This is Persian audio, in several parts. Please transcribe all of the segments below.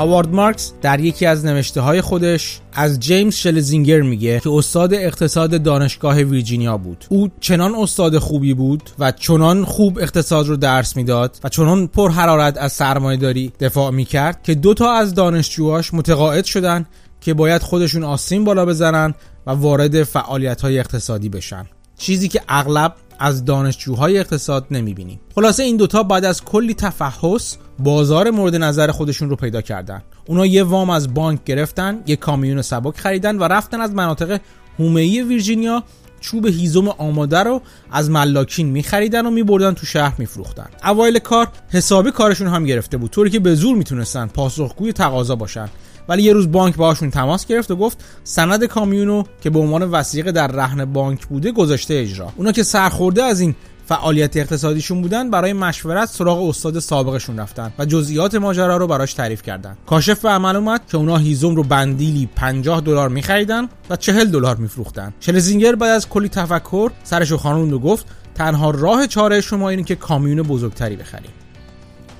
هاوارد مارکس در یکی از نوشته های خودش از جیمز شلزینگر میگه که استاد اقتصاد دانشگاه ویرجینیا بود. او چنان استاد خوبی بود و چنان خوب اقتصاد رو درس می‌داد و چنان پر حرارت از سرمایهداری دفاع می‌کرد که دو تا از دانشجوهاش متقاعد شدن که باید خودشون آستین بالا بزنن و وارد فعالیت های اقتصادی بشن. چیزی که اغلب از دانشجوهای اقتصاد نمی‌بینیم. خلاصه این دوتا بعد از کلی تفحص بازار مورد نظر خودشون رو پیدا کردن. اونا یه وام از بانک گرفتن یه کامیون سبک خریدن و رفتن از مناطق هومه‌ای ویرجینیا چوب هیزم آماده رو از ملاکین میخریدن و میبردن تو شهر میفروختن. اوایل کار حسابی کارشون هم گرفته بود طوری که به زور می‌تونستن پاسخگوی تقاضا باشن. ولی یه روز بانک باهاشون تماس گرفت و گفت سند کامیونو که به عنوان وسیقه در رهن بانک بوده گذاشته اجرا. اونا که سرخورده از این فعالیت اقتصادیشون بودن برای مشورت سراغ استاد سابقشون رفتن و جزئیات ماجرا رو براش تعریف کردن. کاشف به عمل اومد که اونا هیزم رو بندیلی 50 دلار میخریدن و 40 دلار میفروختن. شلزینگر بعد از کلی تفکر سرشو خانوند و گفت تنها راه چاره شما اینه که کامیون بزرگتری بخریم.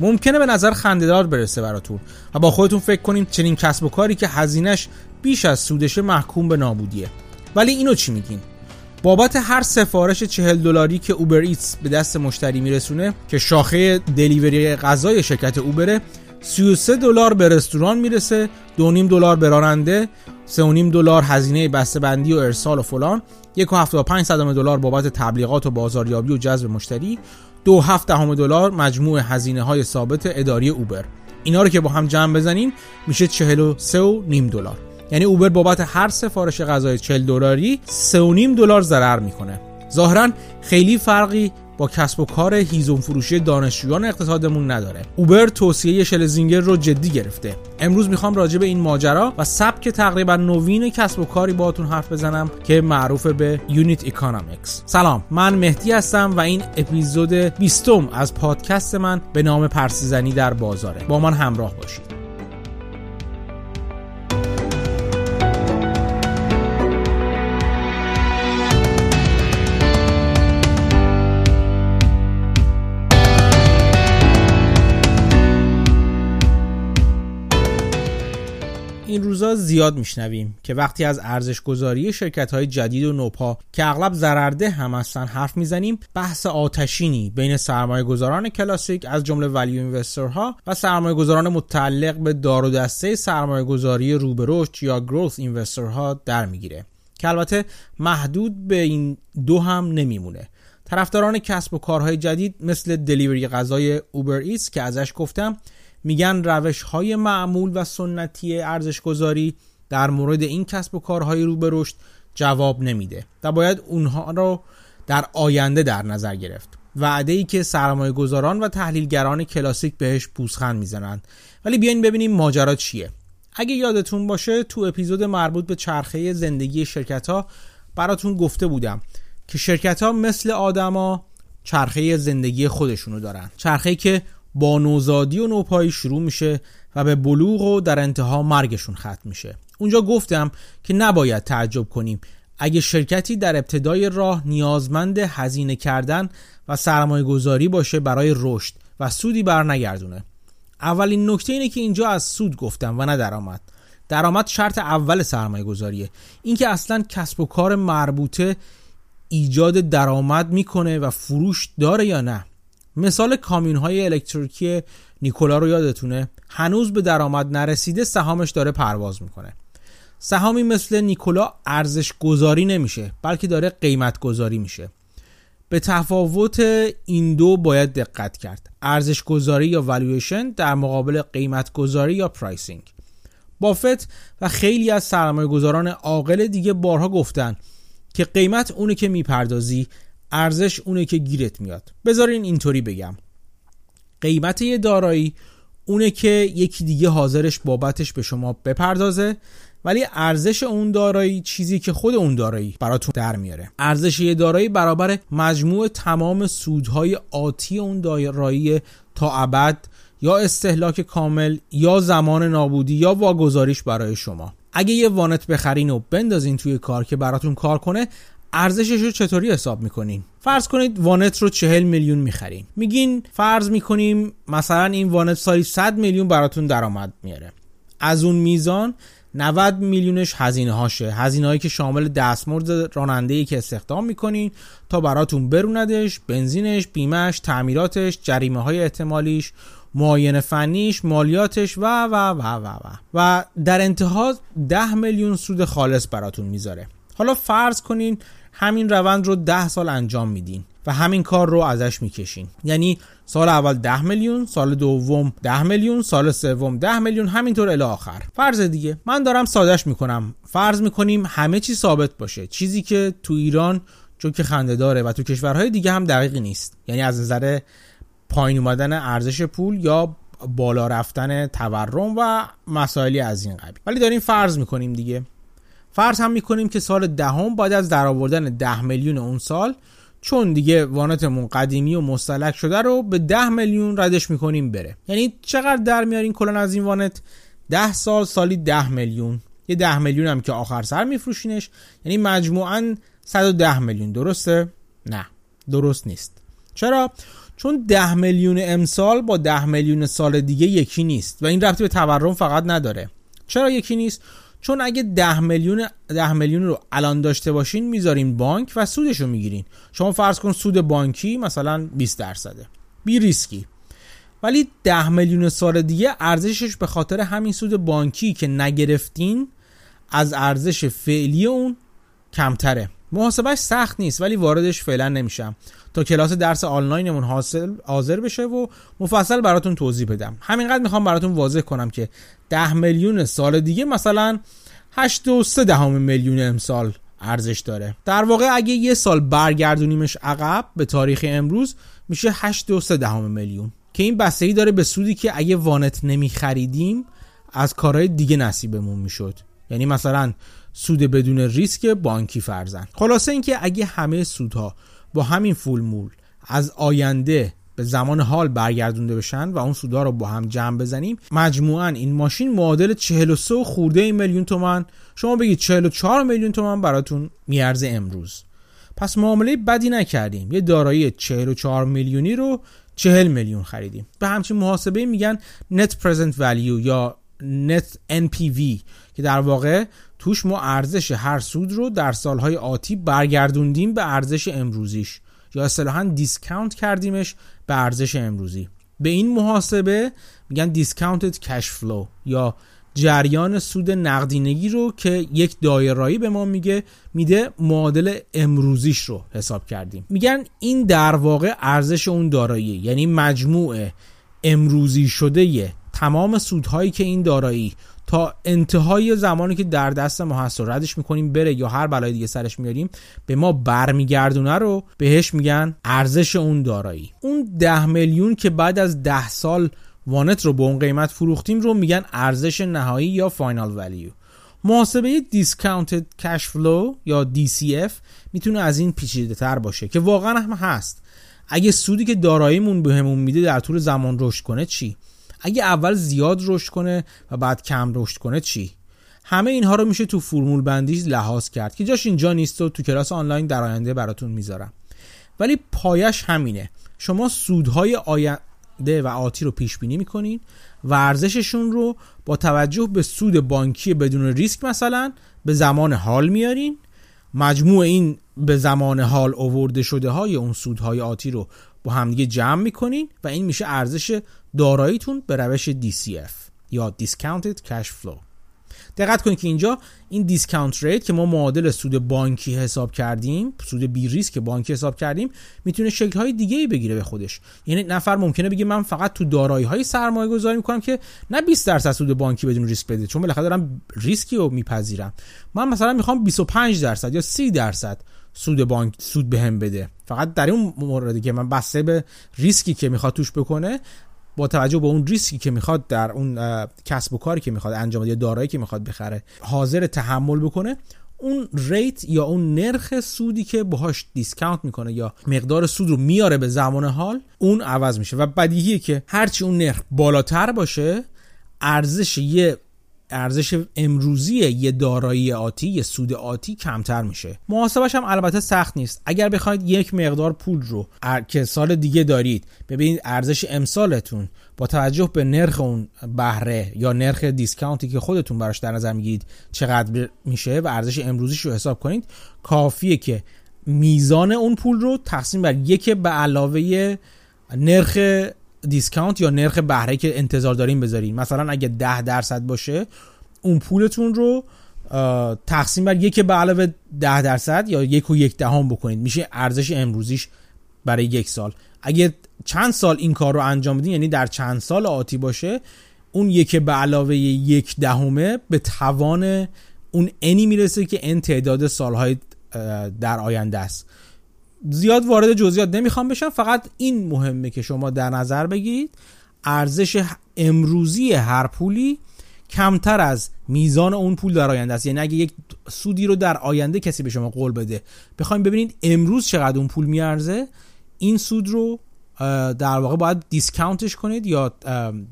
ممکنه به نظر خندهدار برسه براتون و با خودتون فکر کنیم چنین کسب و کاری که هزینش بیش از سودش محکوم به نابودیه. ولی اینو چی میگین؟ بابت هر سفارش چهل دلاری که اوبر ایتس به دست مشتری میرسونه که شاخه دلیوری غذای شرکت اوبره 33 دلار به رستوران می‌رسه 2.5 دلار به راننده 3.5 دلار هزینه بسته‌بندی و ارسال و فلان 1.75 دلار بابت تبلیغات و بازاریابی و جذب مشتری دو هفت دهم دلار مجموع هزینه های ثابت اداری اوبر. اینا رو که با هم جمع بزنیم میشه 43 و نیم دلار. یعنی اوبر بابت هر سفارش غذای 40 دلاری 3.5 دلار ضرر می‌کنه. ظاهرا خیلی فرقی با کسب و کار هیزم فروشی دانشجویان اقتصادمون نداره. اوبر توصیه شلزینگر رو جدی گرفته. امروز می‌خوام راجع به این ماجرا و سبک تقریبا نوین کسب و کاری باهاتون حرف بزنم که معروف به unit economics سلام من مهدی هستم و این اپیزود 20 از پادکست من به نام پرسه‌زنی در بازاره. با من همراه باشید. روزا زیاد میشنویم که وقتی از ارزش گذاری شرکت های جدید و نوپا که اغلب ضررده هم هستن حرف می‌زنیم بحث آتشینی بین سرمایه گذاران کلاسیک از جمله ولیو ها و سرمایه گذاران متعلق به دار و دسته سرمایه گذاری رو یا گروث ها در می‌گیره. که البته محدود به این دو هم نمیمونه. طرفداران کسب و کارهای جدید مثل دلیوری غذای اوبر ایتس که ازش گفتم میگن روش های معمول و سنتی ارزش گذاری در مورد این کسب و کارهای رو به رشد جواب نمیده و باید اونها رو در آینده در نظر گرفت. وعده ای که سرمایه گذاران و تحلیلگران کلاسیک بهش پوزخند می‌زنند. ولی بیاین ببینیم ماجرا چیه. اگه یادتون باشه تو اپیزود مربوط به چرخه زندگی شرکت ها براتون گفته بودم که شرکت ها مثل آدما چرخه زندگی خودشونو دارن. چرخه که با نوزادی و نوپایی شروع میشه و به بلوغ و در انتها مرگشون ختم میشه. اونجا گفتم که نباید تعجب کنیم. اگه شرکتی در ابتدای راه نیازمند هزینه کردن و سرمایه گذاری باشه برای رشد و سودی بر نگردونه اولین نکته اینه که اینجا از سود گفتم و نه درآمد. درآمد شرط اول سرمایه گذاریه اینکه اصلا کسب و کار مربوطه ایجاد درآمد می‌کنه و فروش داره یا نه. مثال کامیون های الکتریکی نیکولا رو یادتونه؟ هنوز به درآمد نرسیده سهامش داره پرواز می‌کنه. سهامی مثل نیکولا ارزش گذاری نمیشه بلکه داره قیمت گذاری میشه. به تفاوت این دو باید دقت کرد ارزش گذاری یا والویشن در مقابل قیمت گذاری یا pricing بافت و خیلی از سرمایه گذاران عاقل دیگه بارها گفتن که قیمت اونه که می‌پردازی ارزش اونه که گیرت میاد. بذارین اینطوری بگم. قیمت یه دارایی اونه که یکی دیگه حاضرش بابتش به شما بپردازه ولی ارزش اون دارایی چیزی که خود اون دارایی براتون در میاره. ارزش یه دارایی برابر مجموع تمام سودهای آتی اون دارایی تا ابد یا استهلاک کامل یا زمان نابودی یا واگذاریش برای شما. اگه یه وانت بخرین و بندازین توی کار که براتون کار کنه ارزشش رو چطوری حساب می‌کنین؟ فرض کنید وانت رو چهل میلیون می‌خرین. میگین فرض می‌کنیم مثلا این وانت سالی 100 میلیون براتون درآمد میاره از اون میزان 90 میلیونش هزینه هاشه هزینه هایی که شامل دستمزد راننده ای که استخدام می‌کنین تا براتون بروندش بنزینش بیمش تعمیراتش جریمه های احتمالیش معاینه فنیش مالیاتش و و و و و و. در انتها 10 میلیون سود خالص براتون می‌ذاره. حالا فرض کنین همین روند رو 10 سال انجام میدین و همین کار رو ازش می‌کشین. یعنی سال اول 10 میلیون سال دوم 10 میلیون سال سوم 10 میلیون همینطور الی آخر. فرض دیگه من دارم سادهش می‌کنم. فرض می‌کنیم همه چی ثابت باشه. چیزی که تو ایران چون که خنده داره و تو کشورهای دیگه هم دقیقی نیست. یعنی از نظر پایین اومدن ارزش پول یا بالا رفتن تورم و مسائلی از این قبیل. ولی داریم فرض می‌کنیم دیگه. فرض هم می‌کنیم که سال دهم بعد از درآوردن 10 میلیون اون سال چون دیگه وانتمون قدیمی و مستلک شده رو به 10 میلیون ردش می‌کنیم بره. یعنی چقدر در میارین کلان از این وانت؟ 10 سال سالی 10 میلیون. یه 10 میلیون هم که آخر سر میفروشینش. یعنی مجموعا 110 میلیون. درسته؟ نه درست نیست. چرا؟ چون 10 میلیون امسال با 10 میلیون سال دیگه یکی نیست و این ربطی به تورم فقط نداره. چرا یکی نیست؟ چون اگه 10 میلیون 10 میلیون رو الان داشته باشین می‌ذارین بانک و سودش رو می‌گیرین. شما فرض کن سود بانکی مثلا 20 درصده. بی ریسکی. ولی 10 میلیون سال دیگه ارزشش به خاطر همین سود بانکی که نگرفتین از ارزش فعلی اون کمتره. محاسبش سخت نیست ولی واردش فعلا نمیشم. تا کلاس درس آنلاینمون حاصل حاضر بشه و مفصل براتون توضیح بدم. همینقدر می‌خوام براتون واضح کنم که 10 میلیون سال دیگه مثلا 8.3 دهم میلیون امسال ارزش داره. در واقع اگه یه سال برگردونیمش عقب به تاریخ امروز میشه 8.3 دهم میلیون. که این بستگی داره به سودی که اگه وانت نمیخریدیم از کارهای دیگه نصیبمون می‌شد. یعنی مثلا سود بدون ریسک بانکی فرزن خلاصه اینکه اگه همه سودها با همین فول مول از آینده به زمان حال برگردونده بشن و اون سودا رو با هم جمع بزنیم مجموعا این ماشین معادل 43 خورده میلیون تومن شما بگید 44 میلیون تومن براتون میارزه امروز. پس معامله بدی نکردیم. یه دارایی 44 میلیونی رو 40 میلیون خریدیم. به همچین محاسبه میگن net present value یا net NPV که در واقع توش ما ارزش هر سود رو در سالهای آتی برگردوندیم به ارزش امروزیش. یا اصطلاحا discount کردیمش به ارزش امروزی. به این محاسبه میگن discounted cash flow یا جریان سود نقدینگی رو که یک دارایی به ما میگه میده معادل امروزیش رو حساب کردیم. میگن این در واقع ارزش اون دارایی یعنی مجموع امروزی شده تمام سودهایی که این دارایی تا انتهای زمانی که در دست ما هست و ردش می‌کنیم بره یا هر بلای دیگه سرش میاریم به ما برمیگردونه رو بهش میگن ارزش اون دارایی. اون ده میلیون که بعد از ده سال وانت رو به اون قیمت فروختیم رو میگن ارزش نهایی یا final value. محاسبه discounted cash flow یا DCF می‌تونه از این پیچیده تر باشه که واقعا هم هست. اگه سودی که داراییمون بهمون میده در طول زمان رشد کنه چی؟ اگه اول زیاد رشد کنه و بعد کم رشد کنه چی؟ همه اینها رو میشه تو فرمول بندیش لحاظ کرد که جاش اینجا نیست و تو کلاس آنلاین در آینده براتون می‌ذارم. ولی پایش همینه. شما سودهای آینده و آتی رو پیش بینی می‌کنین و ارزششون رو با توجه به سود بانکی بدون ریسک مثلا به زمان حال میارین. مجموع این به زمان حال آورده شده های اون سودهای آتی رو با همدیگه جمع می‌کنین و این میشه ارزش داراییتون به روش DCF یا Discounted Cash Flow. دقت کنید که اینجا این discount rate که ما معادل سود بانکی حساب کردیم سود بی ریسک بانکی حساب کردیم می‌تونه شکل های دیگه ای بگیره به خودش. یعنی نفر ممکنه بگه من فقط تو دارایی های سرمایه گذاری می‌کنم که نه 20 درصد سود بانکی بدون ریسک بده چون بالاخره دارم ریسکی رو میپذیرم. من مثلا می‌خوام 25 درصد یا 30 درصد سود بانک سود بهم به بده. فقط در اون موردی که من بسته به ریسکی که می‌خواد توش بکنه با توجه به اون ریسکی که می‌خواد در اون کسب و کاری که می‌خواد انجام بده یا دارایی که می‌خواد بخره حاضر تحمل بکنه اون rate یا اون نرخ سودی که باهاش discount می‌کنه یا مقدار سود رو میاره به زمان حال اون عوض میشه. و بدیهیه که هرچی اون نرخ بالاتر باشه ارزش یه ارزش امروزی یه دارایی آتی یه سود آتی کمتر میشه. محاسبش هم البته سخت نیست. اگر بخواید یک مقدار پول رو که سال دیگه دارید ببینید ارزش امسالتون با توجه به نرخ اون بهره یا نرخ دیسکاونتی که خودتون براش در نظر می‌گیرید چقدر میشه و ارزش امروزیش رو حساب کنید کافیه که میزان اون پول رو تقسیم بر یک به علاوه نرخ دیسکاونت یا نرخ بهره که انتظار داریم بذارین. مثلا اگه 10 درصد باشه اون پولتون رو تقسیم بر یک به علاوه 10 درصد یا یک و یک دهم بکنید. میشه ارزش امروزیش برای یک سال. اگه چند سال این کار رو انجام بدین یعنی در چند سال آتی باشه اون یک به علاوه یک دهمه به توان اون انی می‌رسه که این تعداد سالهای در آینده است. زیاد وارد جزئیات نمی‌خوام بشم. فقط این مهمه که شما در نظر بگیرید ارزش امروزی هر پولی کمتر از میزان اون پول در آینده است. یعنی اگه یک سودی رو در آینده کسی به شما قول بده بخوایم ببینید امروز چقدر اون پول میارزه این سود رو در واقع باید دیسکاونتش کنید یا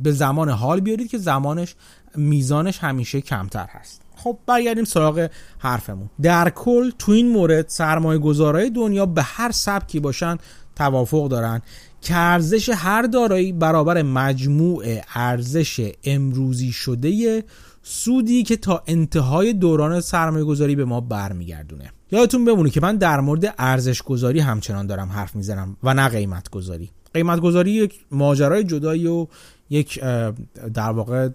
به زمان حال بیارید که زمانش میزانش همیشه کمتر هست. خب برگردیم سراغ حرفمون. در کل تو این مورد سرمایه گذارای دنیا به هر سبکی باشن توافق دارن. که ارزش هر دارایی برابر مجموع ارزش امروزی شده سودی که تا انتهای دوران سرمایه گذاری به ما برمیگردونه. یادتون بمونه که من در مورد ارزش گذاری همچنان دارم حرف می‌زنم و نه قیمت گذاری قیمت گذاری یک ماجرای جدایی و یک در واقع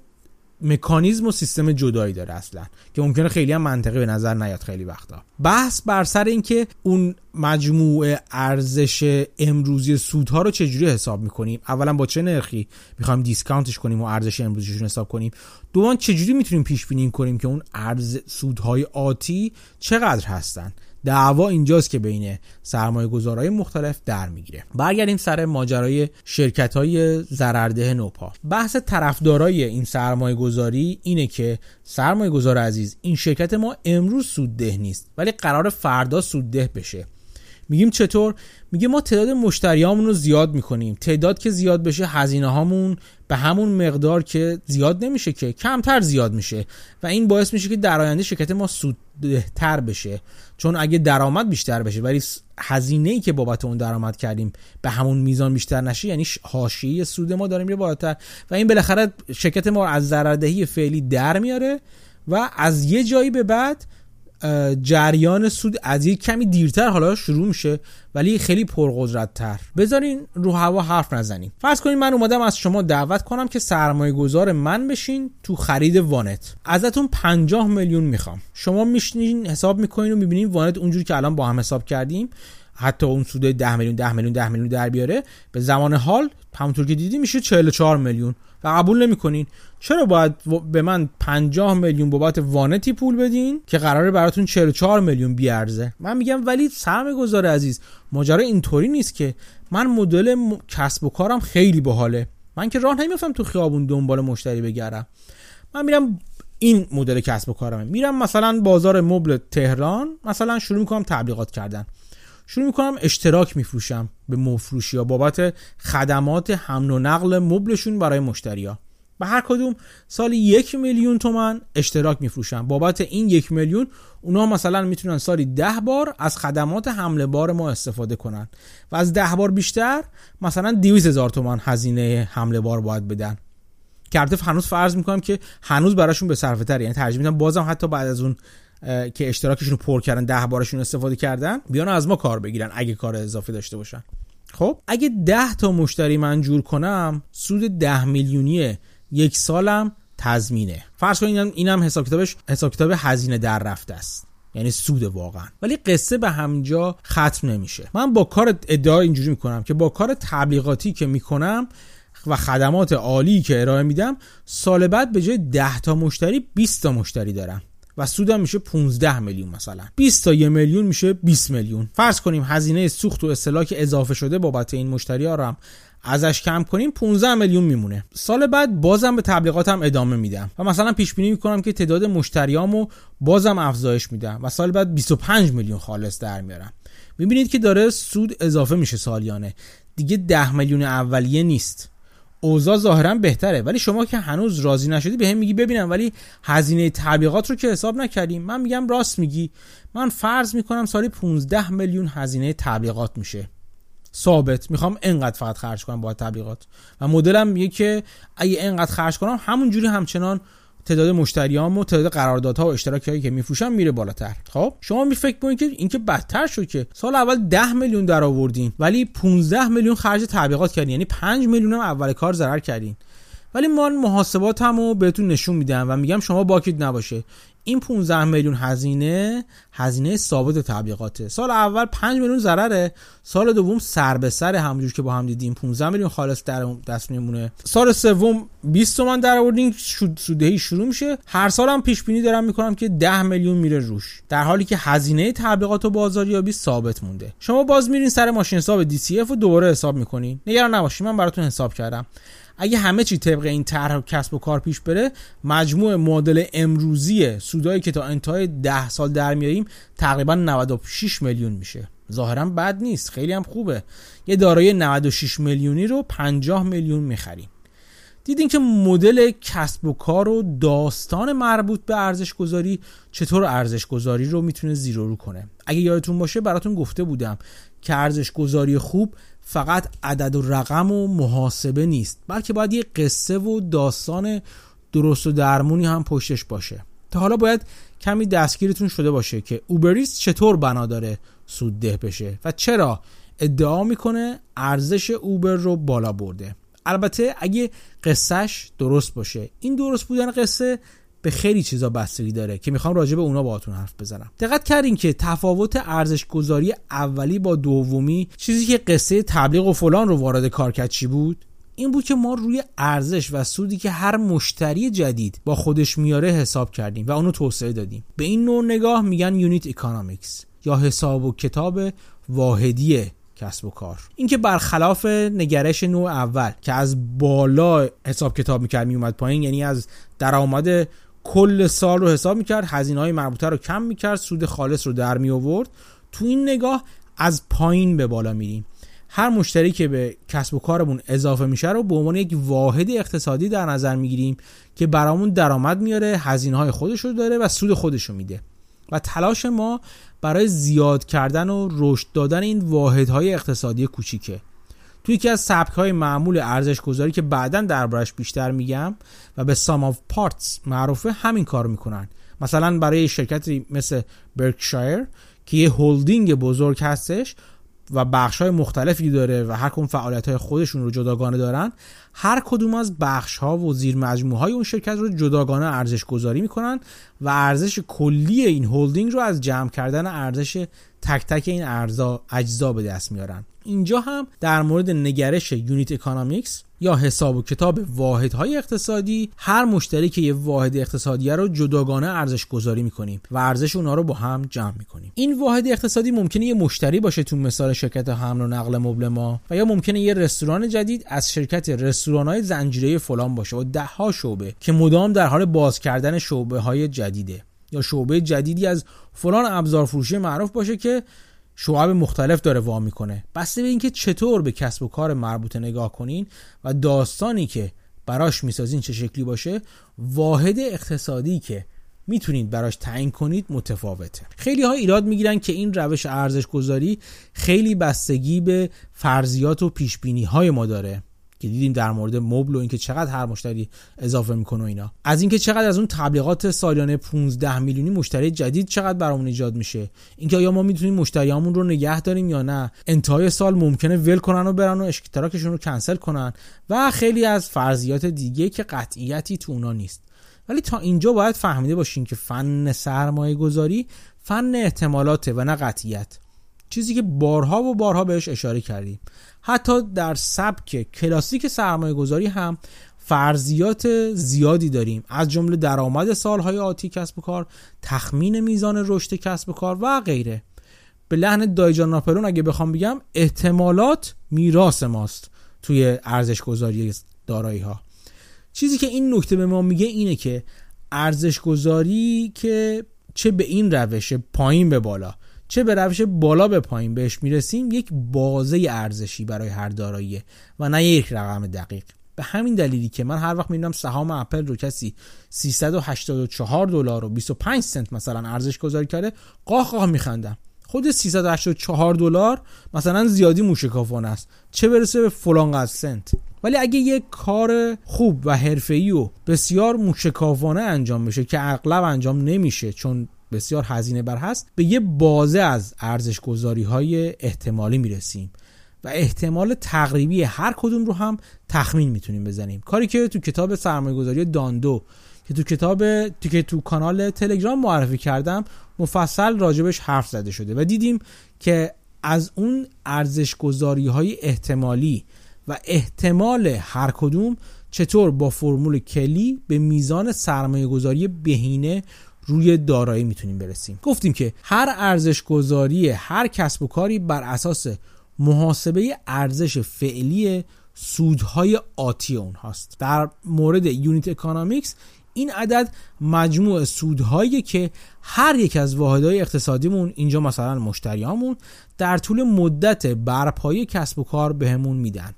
مکانیزم و سیستم جدایی داره اصلا که ممکنه خیلی هم منطقی به نظر نیاد خیلی وقتا. بحث بر سر اینکه اون مجموع ارزش امروزی سودها رو چجوری حساب می‌کنیم؟ اولا با چه نرخی می‌خوایم دیسکانتش کنیم و ارزش امروزیشون حساب کنیم؟ دوم چجوری می‌تونیم پیش بینی کنیم که اون ارز سودهای آتی چقدر هستن؟ دعوا اینجاست که بین سرمایه گذارهای مختلف در می‌گیره. برگردیم سر ماجرای شرکت های زررده نوپا بحث طرفدارای این سرمایه گذاری اینه که سرمایه گذار عزیز این شرکت ما امروز سودده نیست ولی قرار فردا سودده بشه. میگیم چطور؟ میگه ما تعداد مشتریامون رو زیاد می‌کنیم. تعداد که زیاد بشه هزینه هامون به همون مقدار که زیاد نمیشه که کمتر زیاد میشه. و این باعث میشه که در آینده شرکت ما سودتر بشه. چون اگه درآمد بیشتر بشه ولی هزینه ای که بابت اون درآمد کردیم به همون میزان بیشتر نشه یعنی حاشیه سود ما داریم یه بالاتر. و این بالاخره شرکت ما از ضرردهی فعلی در میاره و از یه جایی به بعد جریان سود از یک کمی دیرتر حالا شروع میشه ولی خیلی پرقدرت تر بذارین رو هوا حرف نزنیم. فرض کنید من اومدم از شما دعوت کنم که سرمایه گذار من بشین تو خرید وانت. ازتون 50 میلیون می‌خوام. شما میشنین حساب می‌کنین و می‌بینین وانت اونجوری که الان با هم حساب کردیم حتی اون سود 10 میلیون 10 میلیون 10 میلیون در بیاره. به زمان حال همونطور که دیدی میشه 44 میلیون. و قبول نمی‌کنین. چرا باید به من 50 میلیون بابت وانتی پول بدین که قراره براتون 44 میلیون بیارزه؟ من میگم ولی سرمایه گذار عزیز ماجرا اینطوری نیست که من مدل کسب و کارم خیلی باحاله. من که راه نمیافتم تو خیابون دنبال مشتری بگردم. من میرم این مدل کسب و کارمه. میرم مثلا بازار مبل تهران مثلا شروع می‌کنم تبلیغات کردن. شروع می‌کنم اشتراک میفروشم به مفروشی یا بابت خدمات حمل و نقل مبلشون برای مشتریا و هر کدوم سالی یک میلیون تومن اشتراک میفروشن بابت این یک میلیون اونا مثلا می‌تونن سالی ده بار از خدمات حمله بار ما استفاده کنن و از ده بار بیشتر مثلا 200 هزار تومن هزینه حمله بار باید بدن. که هنوز فرض می‌کنم که هنوز براشون به صرفه تر یعنی ترجیح میدم بازم حتی بعد از اون که اشتراکشون رو پر کردن ده بارشون استفاده کردن بیان از ما کار بگیرن اگه کار اضافی داشته باشن. خب اگه ده تا مشتری من جور کنم سود ده میلیونی یک سالم تضمینه. فرض کنید اینم حساب کتابش حساب کتاب هزینه در رفته است. یعنی سود واقعا. ولی قصه به همجا ختم نمیشه. من با کار ادعا اینجوری می‌کنم که با کار تبلیغاتی که می‌کنم و خدمات عالی که ارائه میدم سال بعد به جای 10 تا مشتری 20 تا مشتری دارم. و سودم میشه 15 میلیون مثلا. 20 تا 1 میلیون میشه 20 میلیون. فرض کنیم هزینه سوخت و استهلاک اضافه شده بابت این مشتری ها هم ازش کم کنیم 15 میلیون میمونه. سال بعد بازم به تبلیغاتم ادامه میدم و مثلا پیش بینی می‌کنم که تعداد مشتریامو بازم افزایش میدم و سال بعد 25 میلیون خالص در میارم می‌بینید که داره سود اضافه میشه سالیانه. دیگه 10 میلیون اولیه نیست. اوضاع ظاهرا بهتره. ولی شما که هنوز راضی نشدی به هم میگی ببینم ولی هزینه تبلیغات رو که حساب نکردیم من میگم راست میگی. من فرض می‌کنم سالی 15 میلیون هزینه تبلیغات میشه. ثابت. می‌خوام انقدر فقط خرج کنم با تبلیغات. و مدلم میگه که اگه انقدر خرج کنم همونجوری همچنان تعداد مشتریام و تعداد قراردادها و اشتراکی که میفروشم میره بالاتر. خب شما می فکر که اینکه بدتر شد که سال اول 10 میلیون در آوردین ولی 15 میلیون خرج تبلیغات کردین یعنی 5 میلیون هم اول کار ضرر کردین. ولی من محاسباتمو بهتون نشون میدم و میگم شما باکید نباشه. این 15 میلیون هزینه هزینه ثابت تبلیغاته. سال اول 5 میلیون ضرره سال دوم سر به سر همونجور که با هم دیدیم. 15 میلیون خالص در دست میمونه. سال سوم 20 تومن در آوردین سودهی شروع میشه. هر سال هم پیش بینی دارم می‌کنم که 10 میلیون میره روش. در حالی که هزینه تبلیغات و بازاریابی ثابت مونده. شما باز میرین سر ماشین حساب DCF و دوباره حساب می‌کنین. نگران نباشید من براتون حساب کردم. اگه همه چی طبق این طرح کسب و کار پیش بره مجموع مدل امروزی سودایی که تا انتهای 10 سال در میاریم تقریبا 96 میلیون میشه. ظاهرا بد نیست خیلی هم خوبه. یه دارایی 96 میلیونی رو 50 میلیون می‌خریم. دیدین که مدل کسب و کار و داستان مربوط به ارزش گذاری چطور ارزش گذاری رو می‌تونه زیرو رو کنه؟ اگه یادتون باشه براتون گفته بودم که ارزش گذاری خوب فقط عدد و رقم و محاسبه نیست بلکه باید یه قصه و داستان درست و درمونی هم پشتش باشه. تا حالا باید کمی دستگیرتون شده باشه که اوبریست چطور بنا داره سودده بشه و چرا ادعا می‌کنه ارزش اوبر رو بالا برده. البته اگه قصهش درست باشه این درست بودن قصه به خیلی چیزا بستگی داره که می‌خوام راجع به اونا باهاتون حرف بزنم. دقت کردین که تفاوت ارزش گذاری اولی با دومی چیزی که قصه تبلیغ و فلان رو وارد کار کرد چی بود؟ این بود که ما روی ارزش و سودی که هر مشتری جدید با خودش میاره حساب کردیم و اونو توسعه دادیم. به این نوع نگاه میگن unit economics یا حساب و کتاب واحدی کسب و کار. اینکه برخلاف نگرش نوع اول که از بالا حساب کتاب می‌کرد میومد پایین یعنی از درآمد کل سال رو حساب می‌کرد هزینه های مربوطه رو کم می‌کرد سود خالص رو در می آورد تو این نگاه از پایین به بالا میریم. هر مشتری که به کسب و کارمون اضافه میشه رو به عنوان یک واحد اقتصادی در نظر می‌گیریم که برامون درآمد میاره هزینه های خودش رو داره و سود خودش رو میده. و تلاش ما برای زیاد کردن و رشد دادن این واحدهای اقتصادی کوچیکه. توی یکی از سبک های معمول ارزش گذاری که بعدا دربارش بیشتر میگم و به سام آف پارتس معروفه همین کار می‌کنن. مثلا برای شرکتی مثل برکشایر که یه هولدینگ بزرگ هستش و بخش های مختلفی داره و هر کدوم فعالیت های خودشون رو جداگانه دارن هر کدوم از بخش ها و زیر مجموعه های اون شرکت رو جداگانه ارزش گذاری می‌کنن و ارزش کلی این هولدینگ رو از جمع کردن ارزش تک تک این ارزا اجزا به دست میارن. اینجا هم در مورد نگرش unit economics یا حساب و کتاب واحدهای اقتصادی هر مشتری که یه واحد اقتصادی رو جداگانه ارزش گذاری می‌کنیم و ارزش اونها رو با هم جمع می‌کنیم. این واحد اقتصادی ممکنه یه مشتری باشه تو مثال شرکت حمل و نقل مبل ما و یا ممکنه یه رستوران جدید از شرکت رستوران های زنجیره فلان باشه و ده ها شعبه که مدام در حال باز کردن شعبه های جدیده یا شعبه جدیدی از فلان ابزار فروشی معروف باشه که شعب مختلف داره وا می‌کنه. بسته به اینکه چطور به کسب و کار مربوطه نگاه کنین و داستانی که براش می‌سازین چه شکلی باشه واحد اقتصادی که می‌تونید براش تعیین کنید متفاوته. خیلی ها ایراد می‌گیرن که این روش ارزش گذاری خیلی بستگی به فرضیات و پیش های ما داره. که دیدیم در مورد مبل و اینکه چقدر هر مشتری اضافه می‌کنه و اینا. از اینکه چقدر از اون تبلیغات سالیانه 15 میلیونی مشتری جدید چقدر برامون ایجاد میشه. اینکه آیا ما می‌تونیم مشتریامون رو نگه داریم یا نه. انتهای سال ممکنه ول کنن و برن و اشتراکشون رو کنسل کنن و خیلی از فرضیات دیگه که قطعیتی تو اونا نیست. ولی تا اینجا باید فهمیده باشین که فن سرمایه گذاری فن احتمالاته و نه قطعیت. چیزی که بارها و بارها بهش اشاره کردیم. حتی در سبک کلاسیک سرمایه گذاری هم فرضیات زیادی داریم. از جمله درآمد سالهای آتی کسب و کار تخمین میزان رشد کسب و کار و غیره. به لحن دایجان ناپرون اگه بخوام بگم احتمالات میراث ماست توی ارزش گذاری دارایی ها چیزی که این نکته به ما میگه اینه که ارزش گذاری که چه به این روش پایین به بالا. چه به روش بالا به پایین بهش می‌رسیم یک بازه ارزشی برای هر دارایی و نه یک رقم دقیق. به همین دلیلی که من هر وقت می‌بینم سهام اپل رو کسی 384 دلار و 25 سنت مثلا ارزش گذاری کرده قاه قاه میخندم. خود 384 دلار مثلا زیادی موشکافانه است. چه برسه به فلان قد سنت؟ ولی اگه یک کار خوب و حرفه‌ای و بسیار موشکافانه انجام بشه که اغلب انجام نمیشه چون بسیار هزینه بر هست به یه بازه از ارزش گذاری های احتمالی می‌رسیم و احتمال تقریبی هر کدوم رو هم تخمین می‌تونیم بزنیم. کاری که تو کتاب سرمایه گذاری داندو که تو کتاب تو که تو کانال تلگرام معرفی کردم مفصل راجبش حرف زده شده و دیدیم که از اون ارزش گذاری های احتمالی و احتمال هر کدوم چطور با فرمول کلی به میزان سرمایه گذاری بهینه روی دارایی می‌تونیم برسیم. گفتیم که هر ارزش گذاری هر کسب و کاری بر اساس محاسبه ارزش فعلی سودهای آتی اونهاست. در مورد unit economics این عدد مجموع سودهایی که هر یک از واحدهای اقتصادیمون اینجا مثلا مشتریامون در طول مدت برپایی کسب و کار بهمون میدن.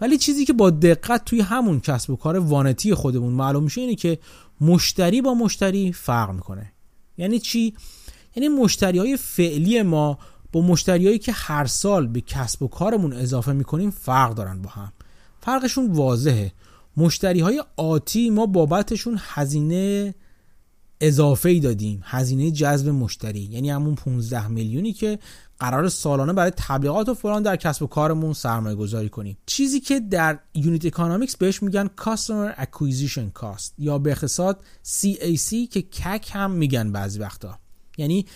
ولی چیزی که با دقت توی همون کسب و کار وانتی خودمون معلوم میشه اینه که مشتری با مشتری فرق می‌کنه. یعنی چی؟ یعنی مشتری های فعلی ما با مشتریایی که هر سال به کسب و کارمون اضافه می‌کنیم فرق دارن با هم. فرقشون واضحه. مشتری های آتی ما بابتشون هزینه اضافه ای دادیم. هزینه جذب مشتری یعنی همون 15 میلیونی که قرار سالانه برای تبلیغات و فلان در کسب و کارمون سرمایه گذاری کنیم. چیزی که در unit economics بهش میگن Customer Acquisition Cost یا به اختصار CAC که کک هم میگن بعضی وقتا. یعنی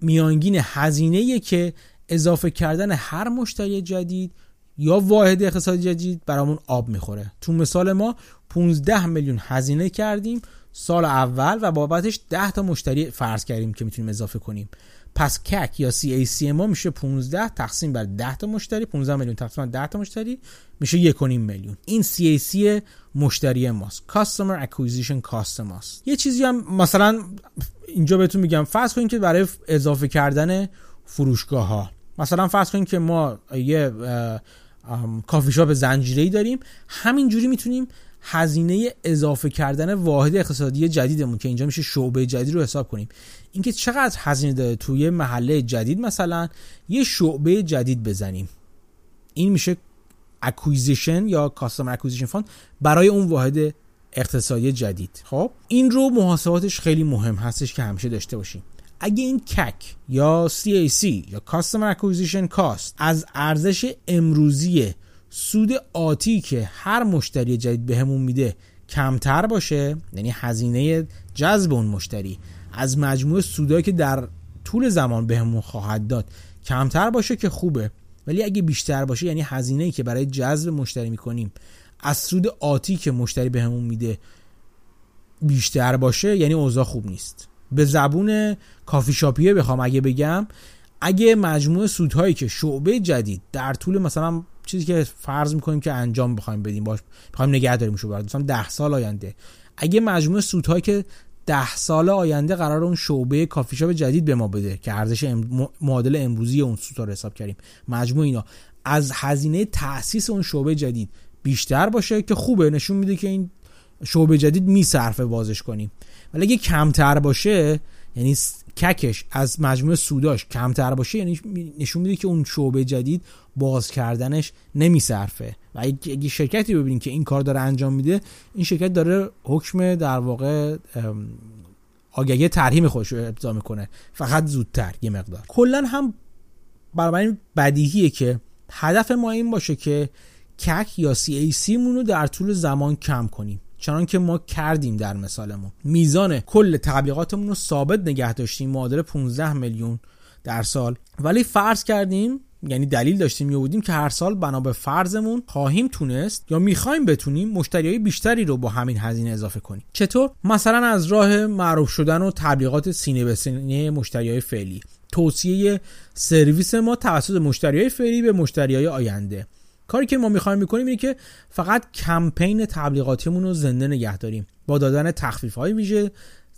میانگین هزینه که اضافه کردن هر مشتری جدید یا واحد اقتصادی جدید برامون آب می‌خوره. تو مثال ما 15 میلیون هزینه کردیم سال اول و بابتش 10 تا مشتری فرض کردیم که می‌تونیم اضافه کنیم. پس کک یا CAC ما میشه 15 تقسیم بر 10 تا مشتری 15 میلیون تقسیم بر 10 تا مشتری میشه 1.5 میلیون. این CAC مشتری ماست. Customer Acquisition Cost ماست. یه چیزی هم مثلا اینجا بهتون میگم فرض کنید که برای اضافه کردن فروشگاه ها مثلا فرض کنید که ما یه کافی شاپ زنجیره‌ای داریم. همینجوری می‌تونیم هزینه اضافه کردن واحد اقتصادی جدیدمون که اینجا میشه شعبه جدید رو حساب کنیم. اینکه چقدر هزینه داره توی محله جدید مثلا یه شعبه جدید بزنیم. این میشه acquisition یا customer acquisition fund برای اون واحد اقتصادی جدید. خب این رو محاسباتش خیلی مهم هستش که همیشه داشته باشیم. اگه این کک یا CAC یا Customer Acquisition Cost از ارزش امروزی سود آتی که هر مشتری جدید بهمون میده کمتر باشه یعنی هزینه جذب اون مشتری. از مجموع سودایی که در طول زمان بهمون خواهد داد کمتر باشه که خوبه. ولی اگه بیشتر باشه یعنی هزینه ای که برای جذب مشتری می‌کنیم از سود آتی که مشتری بهمون میده بیشتر باشه یعنی اوضاع خوب نیست. به زبون کافی شاپیه بخوام اگه بگم اگه مجموع سودهایی که شعبه جدید در طول مثلا چیزی که فرض می‌کنیم که انجام بخوایم بدیم باش بخوایم نگه داریم شو مثلا 10 سال آینده. اگه مجموع سودهایی که ده سال آینده قرار اون شعبه کافی شاپ جدید به ما بده که ارزش ام... معادل امروزی اون سود رو حساب کردیم مجموع اینا از هزینه تاسیس اون شعبه جدید بیشتر باشه که خوبه. نشون میده که این شعبه جدید میصرفه بازش کنیم. ولی اگه کمتر باشه یعنی ککش از مجموع سوداش کمتر باشه یعنی نشون میده که اون شعبه جدید باز کردنش نمیصرفه. و اگه شرکتی ببینیم که این کار داره انجام میده این شرکت داره حکم در واقع آگهی ترهیم خودش رو ابضا می‌کنه. فقط زودتر یه مقدار. کلا هم این بدیهیه که هدف ما این باشه که کک یا سی مون رو در طول زمان کم کنیم. چنان که ما کردیم در مثالمون. میزان کل تبلیغاتمون رو ثابت نگه داشتیم معادل 15 میلیون در سال. ولی فرض کردیم یعنی دلیل داشتیم یا بودیم که هر سال بنا به فرضمون خواهیم تونست یا می‌خوایم بتونیم مشتریای بیشتری رو با همین هزینه اضافه کنیم. چطور؟ مثلا از راه معروف شدن و تبلیغات سینه به سینه مشتریای فعلی. توصیه سرویس ما توسط مشتریای فعلی به مشتریای آینده. کاری که ما می‌خوایم می‌کنیم اینه که فقط کمپین تبلیغاتیمون رو زنده نگه داریم. با دادن تخفیف های ویژه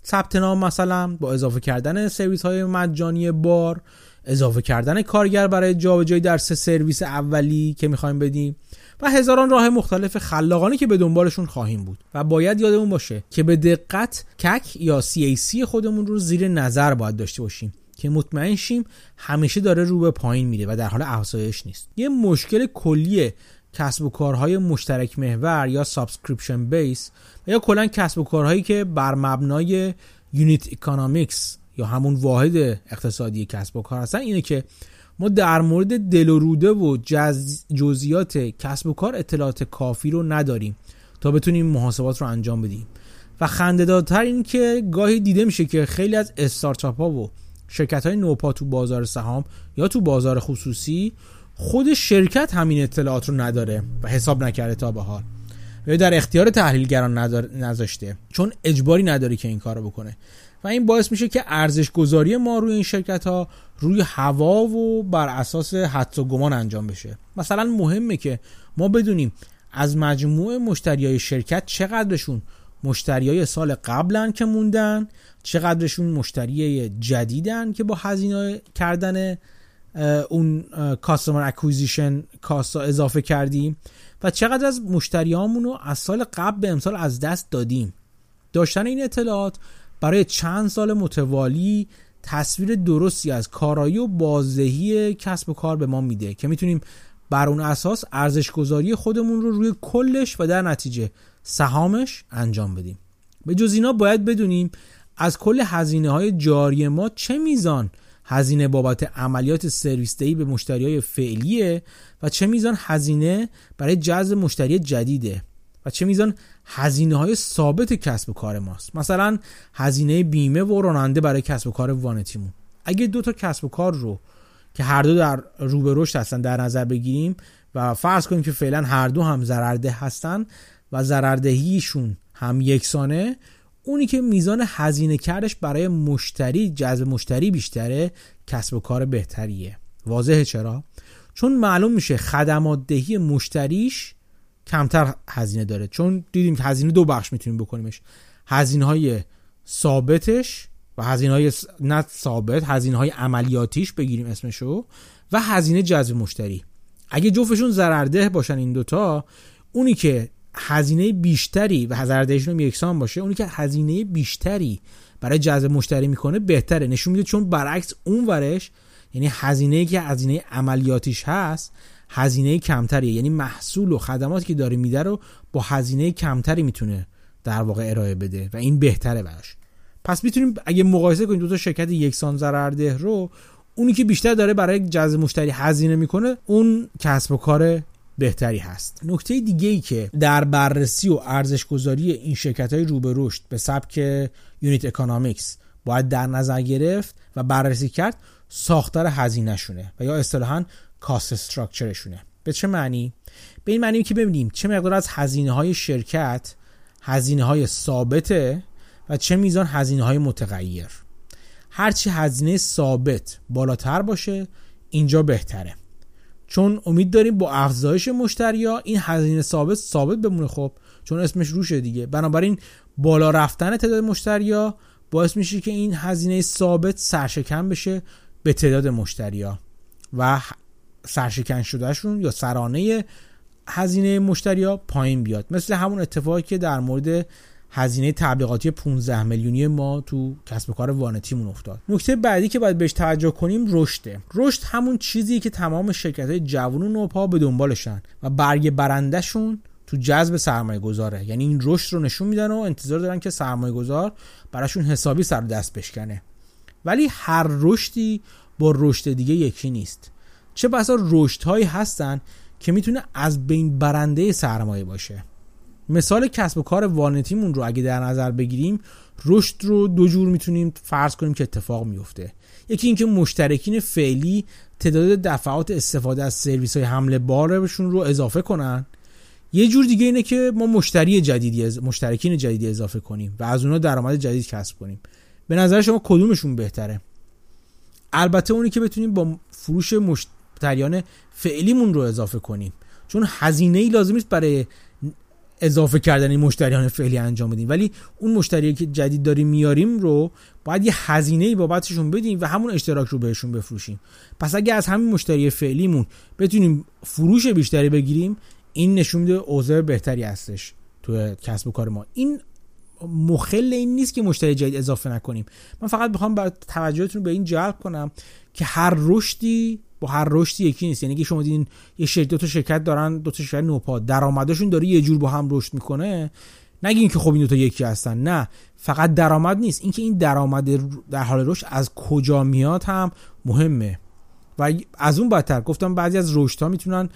ثبت نام مثلا با اضافه کردن سرویس های مجانی بار اضافه کردن کارگر برای جابجایی در سه سرویس اولی که می‌خوایم بدیم و هزاران راه مختلف خلاقانه که به دنبالشون خواهیم بود. و باید یادمون باشه که به دقت کک یا CAC خودمون رو زیر نظر باید داشته باشیم که مطمئن شیم همیشه داره رو به پایین میره و در حال افزایش نیست. یه مشکل کلی کسب و کارهای مشترک محور یا subscription base یا کلا کسب و کارهایی که بر مبنای unit economics یا همون واحد اقتصادی کسب و کار هستن اینه که ما در مورد دل و روده و جزئیات کسب و کار اطلاعات کافی رو نداریم تا بتونیم محاسبات رو انجام بدیم. و خنده‌دارتر این که گاهی دیده میشه که خیلی از استارتاپ ها و شرکت های نوپا تو بازار سهام یا تو بازار خصوصی خود شرکت همین اطلاعات رو نداره و حساب نکرده تا به حال. یا در اختیار تحلیلگران نذاشته. چون اجباری نداره که این کارو بکنه. و این باعث میشه که ارزش گذاری ما روی این شرکت ها روی هوا و بر اساس حدس و گمان انجام بشه. مثلا مهمه که ما بدونیم از مجموع مشتری های شرکت چقدرشون مشتری های سال قبلن که موندن چقدرشون مشتری جدیدن که با هزینه کردن اون کاستمر اکویزیشن کاستا اضافه کردیم و چقدر از مشتریامون از سال قبل به امسال از دست دادیم. داشتن این اطلاعات برای چند سال متوالی تصویر درستی از کارایی و بازدهی کسب و کار به ما میده که می‌تونیم بر اون اساس ارزش گذاری خودمون رو روی کلش و در نتیجه سهامش انجام بدیم. به جز اینا باید بدونیم از کل هزینه های جاری ما چه میزان هزینه بابت عملیات سرویس دهی به مشتری های فعلیه و چه میزان هزینه برای جذب مشتری جدیده. چه میزان هزینه های ثابت کسب و کار ماست. مثلا هزینه بیمه و راننده برای کسب و کار وانتیمون. اگه دو تا کسب و کار رو که هر دو در رو به رشد هستن در نظر بگیریم و فرض کنیم که فعلا هر دو هم ضررده هستن و ضرردهیشون هم یکسانه اونی که میزان هزینه کردش برای مشتری جذب مشتری بیشتره کسب و کار بهتریه. واضحه چرا؟ چون معلوم میشه خدمات دهی مشتریش کمتر هزینه داره. چون دیدیم که هزینه دو بخش می‌تونیم بکنیمش. هزینه های ثابتش و هزینه های نه ثابت هزینه های عملیاتیش بگیریم اسمشو و هزینه جذب مشتری. اگه جفتشون ضررده باشن این دوتا اونی که هزینه بیشتری و ضرردهشون یکسان باشه اونی که هزینه بیشتری برای جذب مشتری می‌کنه بهتره. نشون میده چون برعکس اون ورش یعنی هزینه که هزینه عملیاتیش هست هزینه کمتری یعنی محصول و خدماتی که داره میده رو با هزینه کمتری می‌تونه در واقع ارائه بده و این بهتره براش. پس می‌تونیم اگه مقایسه کنیم دو تا شرکت یکسان ضررده رو اونی که بیشتر داره برای جذب مشتری هزینه می‌کنه اون کسب و کار بهتری هست. نکته دیگه ای که در بررسی و ارزش گذاری این شرکت های رو به رشد به سبک unit economics باید در نظر گرفت و بررسی کرد ساختار هزینه شونه و یا اصطلاحا cost structure شونه به چه معنی؟ به این معنی که ببینیم چه مقدار از هزینه های شرکت هزینه های ثابته و چه میزان هزینه های متغیر هرچی هزینه ثابت بالاتر باشه اینجا بهتره. چون امید داریم با افزایش مشتریا این هزینه ثابت ثابت بمونه خب چون اسمش روشه دیگه. بنابراین بالا رفتن تعداد مشتریا باعث میشه که این هزینه ثابت سرشکن بشه به تعداد مشتریا و سرشکن شدهشون یا سرانه هزینه مشتریا پایین بیاد. مثل همون اتفاقی که در مورد هزینه تبلیغاتی 15 میلیونی ما تو کسب و کار وانتیمون افتاد. نکته بعدی که باید بهش توجه کنیم رشده. رشد همون چیزی که تمام شرکت های جوون و نوپا به دنبالشن و برگ برندهشون تو جذب سرمایه گذاره یعنی این رشد رو نشون میدن و انتظار دارن که سرمایه گذار براشون حسابی سر دست بشکنه. ولی هر رشدی با رشد دیگه یکی نیست. چه بسا رشد هایی هستن که می‌تونه از بین برنده سرمایه باشه. مثال کسب و کار وانتیمون رو اگه در نظر بگیریم رشد رو دو جور می‌تونیم فرض کنیم که اتفاق میفته. یکی اینکه مشترکین فعلی تعداد دفعات استفاده از سرویس های حمله بارشون رو اضافه کنن. یه جور دیگه اینه که ما مشتری جدیدی از مشترکین جدیدی اضافه کنیم و از اونها درآمد جدید کسب کنیم. به نظر شما کدومشون بهتره؟ البته اونی که بتونیم با فروش مشتریان فعلیمون رو اضافه کنیم. چون هزینه ای لازم نیست برای اضافه کردن این مشتریان فعلی انجام بدیم. ولی اون مشتری که جدید داریم میاریم رو باید یه هزینه ای بابتشون بدیم و همون اشتراک رو بهشون بفروشیم. پس اگه از همین مشتری فعلیمون بتونیم فروش بیشتری بگیریم این نشون میده اوضاع بهتری هستش تو کسب و کار ما. این مخل این نیست که مشتری جدید اضافه نکنیم. من فقط می‌خوام بر توجهتون به این جلب کنم که هر رشدی با هر رشدی یکی نیست. یعنی که شما دیدین یه شرکت دو تا شرکت دارن دو تا شرکت نوپا. درآمدشون داره یه جور با هم رشد می‌کنه. نگین که خب این دو تا یکی هستن نه. فقط درآمد نیست. اینکه این درآمد در حال رشد از کجا میاد هم مهمه. و از اون بدتر گفتم بعضی از رشد ها می‌تونن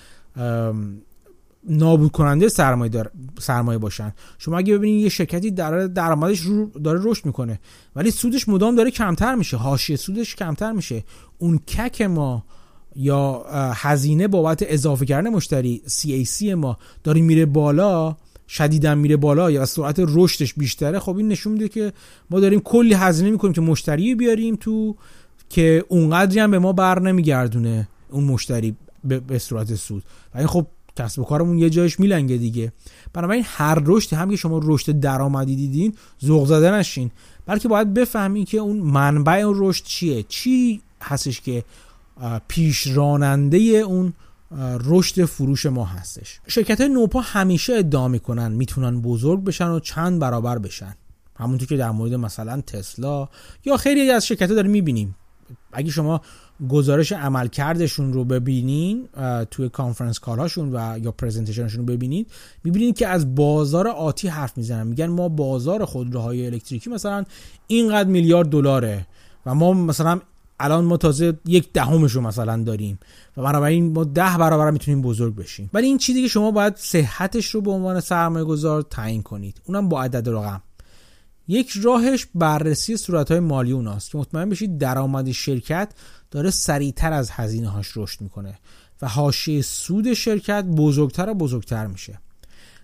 نابود کننده سرمایه دار... سرمایه باشن. شما اگه ببینید یه شرکتی در درآمدش رو داره رشد می‌کنه ولی سودش مدام داره کمتر میشه. حاشیه سودش کمتر میشه. اون کک ما یا هزینه بابت اضافه کردن مشتری CAC ما داره میره بالا شدیدا میره بالا یا سرعت رشدش بیشتره خب این نشون میده که ما داریم کلی هزینه می‌کنیم که مشتری بیاریم تو که اونقدری هم به ما بر نمیگردونه اون مشتری به صورت سود. و این خب کسب و کارمون یه جایش میلنگه دیگه. بنابراین هر رشد هم که شما رشد درآمدی دیدین ذوق زده نشین. بلکه باید بفهمین که اون منبع اون رشد چیه؟ چی هستش که پیش راننده اون رشد فروش ما هستش. شرکت های نوپا همیشه ادعا می‌کنن می‌تونن بزرگ بشن و چند برابر بشن. همونطور که در مورد مثلا تسلا یا خیلی از شرکت ها داریم می‌بینیم. اگه شما گزارش عملکردشون رو ببینین توی کانفرنس کارهاشون و یا پرزنتیشنشون رو ببینید می‌بینید که از بازار آتی حرف می‌زنن. میگن ما بازار خودروهای الکتریکی مثلا اینقدر میلیارد دلاره و ما مثلا الان ما تازه یک دهمش رو مثلا داریم و بنابراین ما ده برابر می‌تونیم بزرگ بشیم. ولی این چیزی که شما باید صحتش رو به عنوان سرمایه گذار تعیین کنید. اونم با عدد رقم. یک راهش بررسی صورتهای مالی اوناست که مطمئن بشید درآمد شرکت داره سریعتر از هزینه هاش رشد می‌کنه و حاشیه سود شرکت بزرگتر و بزرگتر میشه.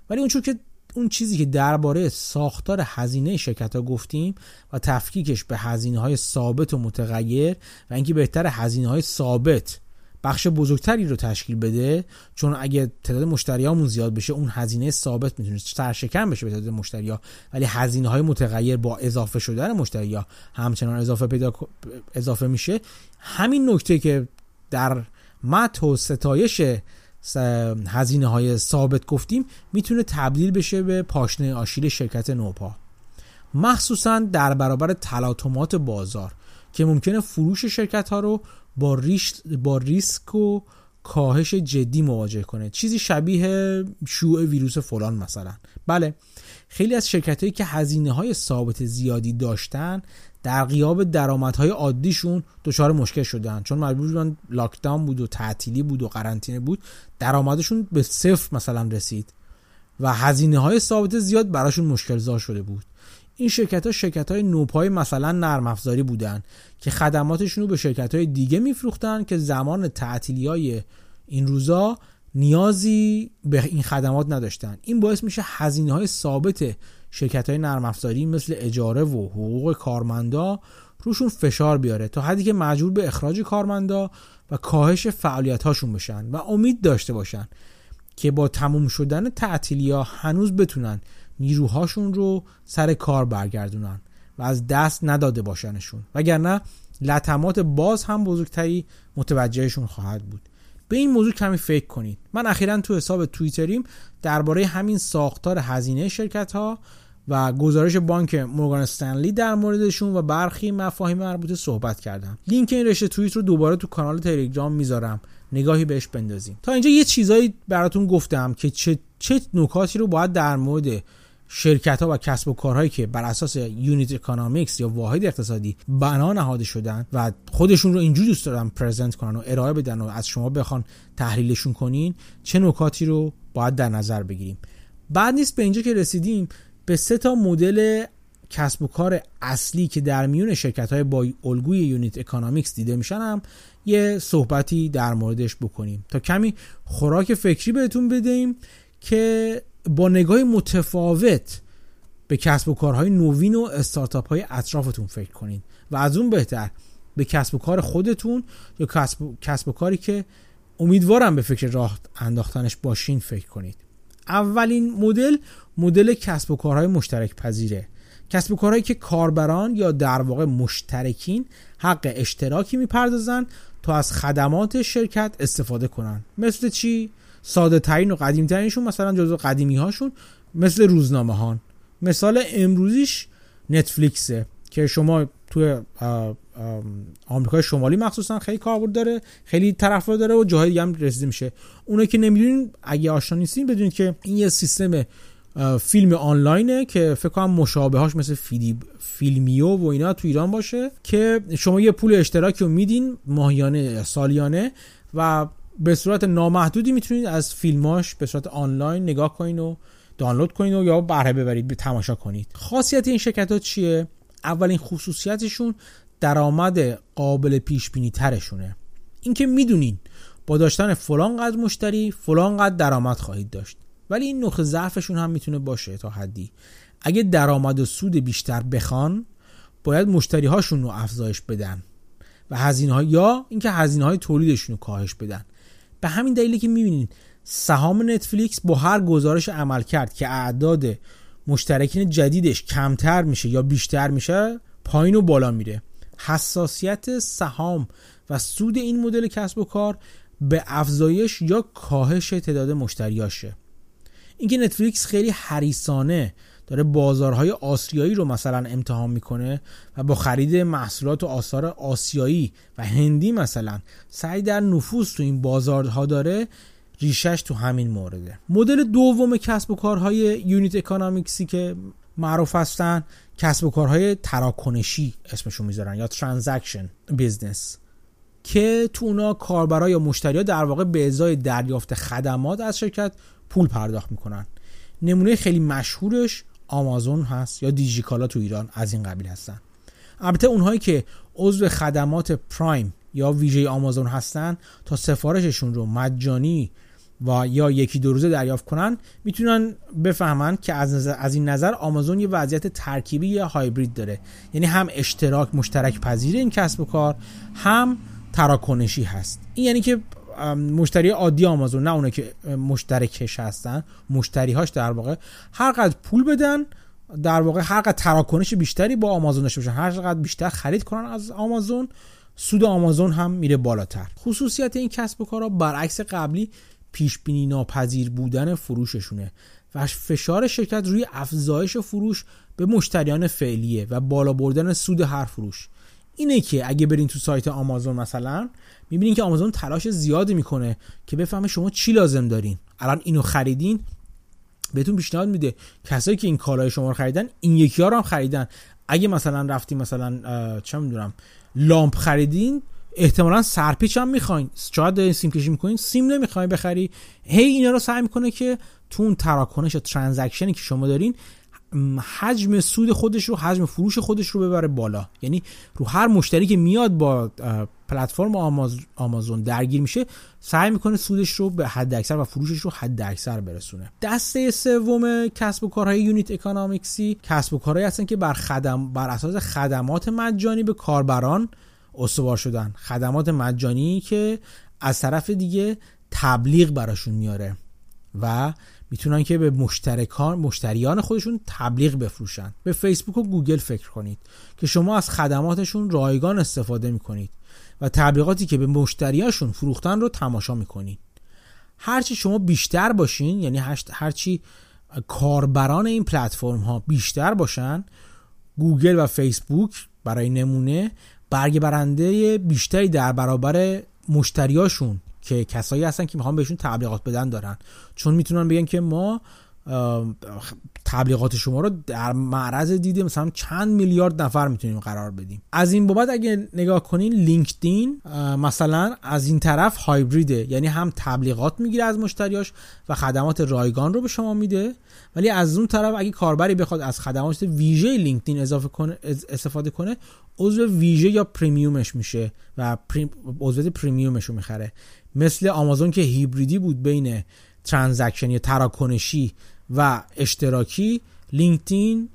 ولی اونچور که اون چیزی که درباره ساختار هزینه شرکت ها گفتیم و تفکیکش به هزینه های ثابت و متغیر و اینکه بهتر هزینه های ثابت بخش بزرگتری رو تشکیل بده چون اگه تعداد مشتریامون زیاد بشه اون هزینه ثابت می‌تونه سرشکن بشه به تعداد مشتریا. ولی هزینه های متغیر با اضافه شدن مشتریا همچنان اضافه پیدا اضافه میشه. همین نکته که در مت و ستایش هزینه های ثابت گفتیم می‌تونه تبدیل بشه به پاشنه آشیل شرکت نوپا. مخصوصا در برابر تلاطمات بازار که ممکنه فروش شرکت ها رو با, با ریسک و کاهش جدی مواجه کنه. چیزی شبیه شوع ویروس فلان مثلا. بله خیلی از شرکت هایی که هزینه های ثابت زیادی داشتن در قیاب درآمدهای عادیشون دچار مشکل شدن. چون مجبور بودن لاکداون بود و تعطیلی بود و قرنطینه بود درآمدشون به صفر مثلا رسید و هزینه های ثابت زیاد براشون مشکل زا شده بود. این شرکت ها شرکت های نوپای مثلا نرم افزاری بودن که خدماتشون رو به شرکت های دیگه میفروختن که زمان تعطیلی های این روزا نیازی به این خدمات نداشتن. این باعث میشه هزینه های ثابت شرکت های نرم افزاری مثل اجاره و حقوق کارمندا روشون فشار بیاره تا حدی که مجبور به اخراج کارمندا و کاهش فعالیت هاشون بشن و امید داشته باشن که با تموم شدن تعطیلی ها هنوز بتونن نیروهاشون رو سر کار برگردونن و از دست نداده باشنشون. وگرنه لطمات باز هم بزرگتری متوجهشون خواهد بود. به این موضوع کمی فکر کنید. من اخیرا تو حساب توییتریم درباره همین ساختار هزینه شرکت ها و گزارش بانک مورگان استنلی در موردشون و برخی مفاهیم مربوطه صحبت کردم. لینک این رشته توییت رو دوباره تو کانال تلگرام می‌ذارم. نگاهی بهش بندازیم تا اینجا یه چیزایی براتون گفتم که چه چه نکاتی رو باید در مورد شرکت ها و کسب و کارهایی که بر اساس unit economics یا واحد اقتصادی بنا نهاده شدن و خودشون رو اینجوری دوست دارن present کنن و ارائه بدن و از شما بخوان تحلیلشون کنین چه نکاتی رو باید در نظر بگیریم؟ بد نیست به اینجا که رسیدیم به سه تا مدل کسب و کار اصلی که در میون شرکت های با الگوی unit economics دیده میشن هم یه صحبتی در موردش بکنیم. تا کمی خوراک فکری بهتون بدهیم که با نگاه متفاوت به کسب و کارهای نوین و استارتاپ های اطرافتون فکر کنید و از اون بهتر به کسب و کار خودتون یا کسب, کسب و کاری که امیدوارم به فکر راه انداختنش باشین فکر کنید. اولین مدل مدل کسب و کارهای مشترک پذیره. کسب و کارهایی که کاربران یا در واقع مشترکین حق اشتراکی می‌پردازن تا از خدمات شرکت استفاده کنن. مثل چی؟ ساده ترین و قدیم ترینشون مثلا جزو قدیمی هاشون مثل روزنامه هان مثال امروزیش نتفلیکسه که شما توی آمریکای شمالی مخصوصا خیلی کاربرد داره خیلی طرفدار داره و جاهای دیگه هم رسیده میشه. اونایی که نمی‌دونین اگه آشنا نیستین بدونید که این یه سیستم فیلم آنلاینه که فکر کنم مشابهاش مثل فیلمیو و اینا تو ایران باشه که شما یه پول اشتراکی رو میدین ماهیانه سالیانه و به صورت نامحدودی می‌تونید از فیلماش به صورت آنلاین نگاه کنین و دانلود کنین و یا بهره ببرید تماشا کنید. خاصیت این شرکت ها چیه؟ اولین خصوصیتشون درآمد قابل پیش بینی ترشونه. اینکه می‌دونین با داشتن فلان قدر مشتری فلان قدر درآمد خواهید داشت. ولی این نقطه ضعفشون هم می‌تونه باشه تا حدی. اگه درآمد و سود بیشتر بخوان باید مشتری هاشون رو افزایش بدن و هزینه ها یا اینکه هزینه های تولیدشون رو کاهش بدن. به همین دلیلی که می‌بینین سهام نتفلیکس با هر گزارش عمل کرد که اعداد مشترکین جدیدش کمتر میشه یا بیشتر میشه پایین و بالا میره. حساسیت سهام و سود این مدل کسب و کار به افزایش یا کاهش تعداد مشتریاشه. اینکه نتفلیکس خیلی حریصانه داره بازارهای آسیایی رو مثلا امتحان می‌کنه و با خرید محصولات و آثار آسیایی و هندی مثلا سعی در نفوذ تو این بازارها داره ریشش تو همین مورده. مدل دوم کسب و کارهای unit economics ی که معروف هستن کسب و کارهای تراکنشی اسمشون می‌ذارن یا transaction business که تو اونا کاربرا یا مشتریا در واقع به ازای دریافت خدمات از شرکت پول پرداخت می‌کنن. نمونه خیلی مشهورش آمازون هست یا دیجیکالا تو ایران از این قبیل هستن. البته اونهایی که عضو خدمات پرایم یا ویژه آمازون هستن تا سفارششون رو مجانی و یا یکی دو روزه دریافت کنن می‌تونن بفهمن که از, از این نظر آمازون یه وضعیت ترکیبی یا هایبرید داره. یعنی هم اشتراک مشترک پذیر این کسب و کار هم تراکنشی هست. این یعنی که مشتری عادی آمازون نه اونه که مشترکش هستن مشتریهاش در واقع هر قدر پول بدن در واقع هر قدر تراکنش بیشتری با آمازون داشته باشن هر قدر بیشتر خرید کنن از آمازون سود آمازون هم میره بالاتر. خصوصیت این کسب و کارها برعکس قبلی پیش بینی ناپذیر بودن فروششونه و فشار شرکت روی افزایش فروش به مشتریان فعلیه و بالا بردن سود هر فروش. اینه که اگه برین تو سایت آمازون مثلا می‌بینین که آمازون تلاش زیادی می‌کنه که بفهمه شما چی لازم دارین. الان اینو خریدین بهتون پیشنهاد میده. کسایی که این کالای شما رو خریدن این یکی ها رو هم خریدن. اگه مثلا رفتیم مثلا چه می‌دونم لامپ خریدین احتمالا سرپیچ هم می‌خواین. شاید دارین سیم کشی می‌کنین سیم نمی‌خواین بخری. هی اینا رو سعی می‌کنه که تو اون تراکنش یا ترانزکشنی که شما دارین حجم سود خودش رو حجم فروش خودش رو ببره بالا. یعنی رو هر مشتری که میاد با پلتفرم آمازون درگیر میشه سعی می‌کنه سودش رو به حد اکثر و فروشش رو حد اکثر برسونه. دسته سوم کسب و کارهای unit economics ی کسب و کارهایی هستن که بر خدم بر اساس خدمات مجانی به کاربران استوار شدن. خدمات مجانی که از طرف دیگه تبلیغ براشون میاره و می‌تونن که به مشترکان مشتریان خودشون تبلیغ بفروشن. به فیسبوک و گوگل فکر کنید که شما از خدماتشون رایگان استفاده می‌کنید. و تبلیغاتی که به مشتریاشون فروختن رو تماشا می‌کنید هرچی شما بیشتر باشین یعنی هرچی کاربران این پلتفرم ها بیشتر باشن گوگل و فیسبوک برای نمونه برگ برنده بیشتری در برابر مشتریاشون که کسایی هستن که می‌خوان بهشون تبلیغات بدن دارن. چون می‌تونن بگن که ما تبلیغات شما رو در معرض دید مثلا چند میلیارد نفر می‌تونیم قرار بدیم. از این بابت اگه نگاه کنین لینکدین مثلا از این طرف هایبریده. یعنی هم تبلیغات می‌گیره از مشتریاش و خدمات رایگان رو به شما میده. ولی از اون طرف اگه کاربری بخواد از خدمات ویژه لینکدین اضافه کنه استفاده کنه عضو ویژه یا premium ش میشه و عضو premium ش رو می‌خره. مثل آمازون که هیبریدی بود بین transaction یا تراکنشی و اشتراکی لینکدین